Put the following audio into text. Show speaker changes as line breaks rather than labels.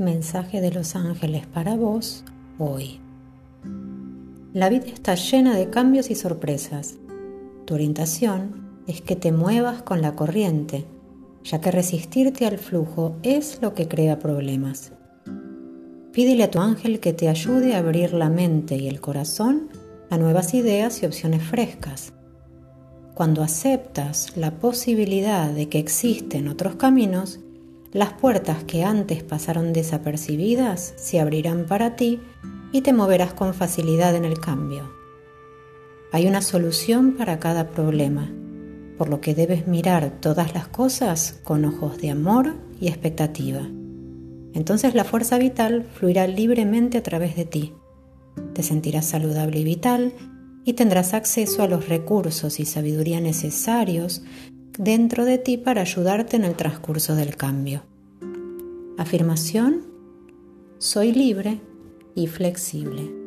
Mensaje de los ángeles para vos hoy. La vida está llena de cambios y sorpresas. Tu orientación es que te muevas con la corriente, ya que resistirte al flujo es lo que crea problemas. Pídele a tu ángel que te ayude a abrir la mente y el corazón a nuevas ideas y opciones frescas. Cuando aceptas la posibilidad de que existen otros caminos, las puertas que antes pasaron desapercibidas se abrirán para ti y te moverás con facilidad en el cambio. Hay una solución para cada problema, por lo que debes mirar todas las cosas con ojos de amor y expectativa. Entonces la fuerza vital fluirá libremente a través de ti. Te sentirás saludable y vital y tendrás acceso a los recursos y sabiduría necesarios dentro de ti para ayudarte en el transcurso del cambio. Afirmación, soy libre y flexible.